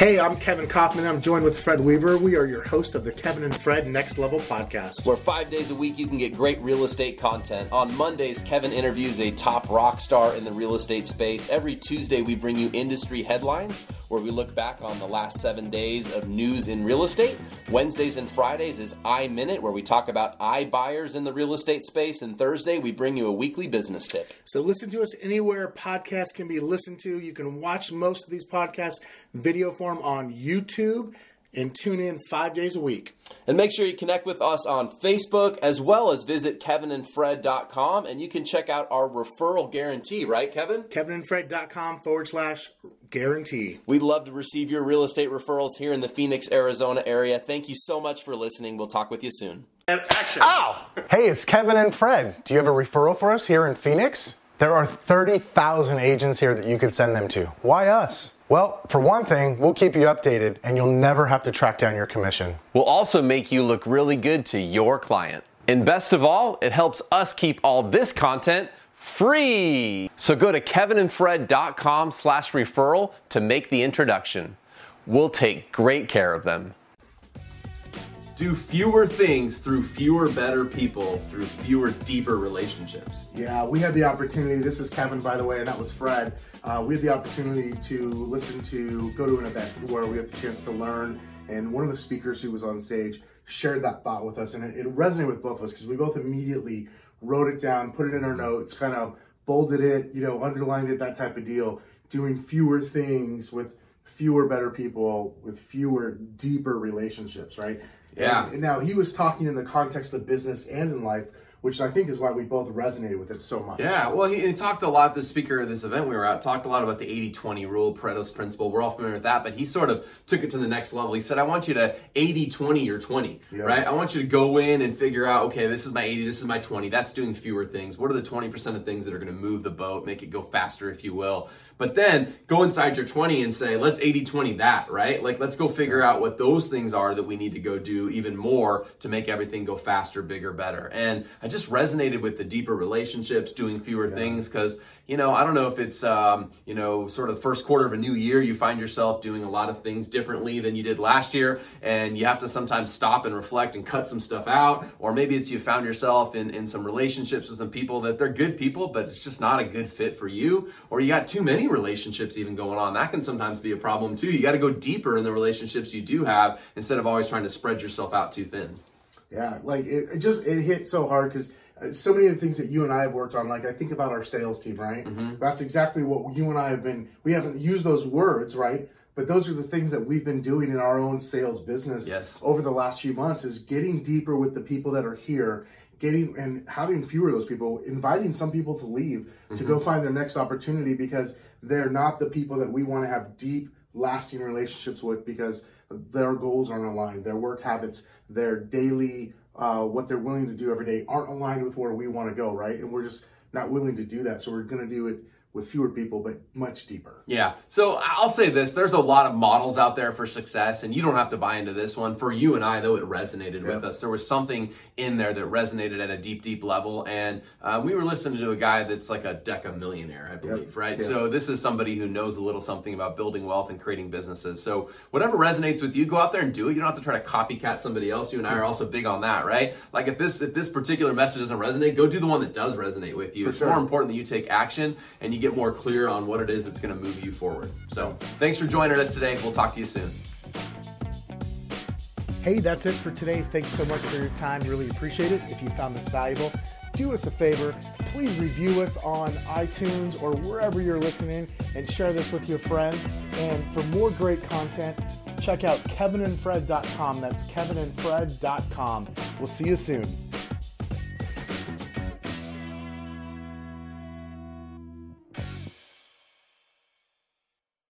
Hey, I'm Kevin Kauffman. I'm joined with Fred Weaver. We are your host of the Kevin and Fred Next Level podcast. Where five days a week you can get great real estate content. On Mondays, Kevin interviews a top rock star in the real estate space. Every Tuesday, we bring you industry headlines where we look back on the last seven days of news in real estate. Wednesdays and Fridays is I Minute, where we talk about iBuyers in the real estate space. And Thursday, we bring you a weekly business tip. So listen to us anywhere podcasts can be listened to. You can watch most of these podcasts video form on YouTube and tune in five days a week. And make sure you connect with us on Facebook as well as visit kevinandfred.com and you can check out our referral guarantee, right, Kevin? kevinandfred.com forward slash guarantee. We'd love to receive your real estate referrals here in the Phoenix, Arizona area. Thank you so much for listening. We'll talk with you soon. Action. Ow! Hey, it's Kevin and Fred. Do you have a referral for us here in Phoenix? There are 30,000 agents here that you could send them to. Why us? Well, for one thing, we'll keep you updated and you'll never have to track down your commission. We'll also make you look really good to your client. And best of all, it helps us keep all this content free. So go to kevinandfred.com slash referral to make the introduction. We'll take great care of them. Do fewer things through fewer better people through fewer deeper relationships. Yeah, we had the opportunity. This is Kevin, by the way, and that was Fred. Uh, we had the opportunity to listen to, go to an event where we had the chance to learn, and one of the speakers who was on stage shared that thought with us, and it, it resonated with both of us because we both immediately wrote it down, put it in our notes, kind of bolded it, you know, underlined it, that type of deal. Doing fewer things with fewer better people, with fewer deeper relationships, right? Yeah. And, and now he was talking in the context of business and in life, which I think is why we both resonated with it so much. Yeah, well, he, he talked a lot, the speaker of this event we were at, talked a lot about the 80 20 rule, Pareto's principle. We're all familiar with that, but he sort of took it to the next level. He said, I want you to 80 20 your 20, Yeah. right? I want you to go in and figure out, okay, this is my 80, this is my 20. That's doing fewer things. What are the 20% of things that are going to move the boat, make it go faster, if you will? But then go inside your 20 and say, let's 80 20 that, right? Like, let's go figure out what those things are that we need to go do even more to make everything go faster, bigger, better. And I just resonated with the deeper relationships, doing fewer things, because, you know, I don't know if it's, um, you know, sort of first quarter of a new year, you find yourself doing a lot of things differently than you did last year, and you have to sometimes stop and reflect and cut some stuff out. Or maybe it's you found yourself in, in some relationships with some people that they're good people, but it's just not a good fit for you. Or you got too many relationships even going on. That can sometimes be a problem too. You got to go deeper in the relationships you do have instead of always trying to spread yourself out too thin. Yeah, like it, it just it hit so hard because so many of the things that you and I have worked on. Like I think about our sales team, right? Mm-hmm. That's exactly what you and I have been. We haven't used those words, right? But those are the things that we've been doing in our own sales business Yes. over the last few months. Is getting deeper with the people that are here, getting and having fewer of those people, inviting some people to leave to go find their next opportunity because they're not the people that we want to have deep, lasting relationships with because their goals aren't aligned, their work habits, their daily, uh, what they're willing to do every day aren't aligned with where we want to go, right? And we're just not willing to do that. So we're going to do it with fewer people, but much deeper. Yeah. So I'll say this there's a lot of models out there for success, and you don't have to buy into this one. For you and I, though, it resonated with us. There was something in there that resonated at a deep, deep level. And uh, we were listening to a guy that's like a deca millionaire, I believe, right? Yeah. So this is somebody who knows a little something about building wealth and creating businesses. So whatever resonates with you, go out there and do it. You don't have to try to copycat somebody else. You and I are also big on that, right? Like if this if this particular message doesn't resonate, go do the one that does resonate with you. For it's sure. more important that you take action and you get more clear on what it is that's going to move you forward. So, thanks for joining us today. We'll talk to you soon. Hey, that's it for today. Thanks so much for your time. Really appreciate it. If you found this valuable, do us a favor. Please review us on iTunes or wherever you're listening and share this with your friends. And for more great content, check out kevinandfred.com. That's kevinandfred.com. We'll see you soon.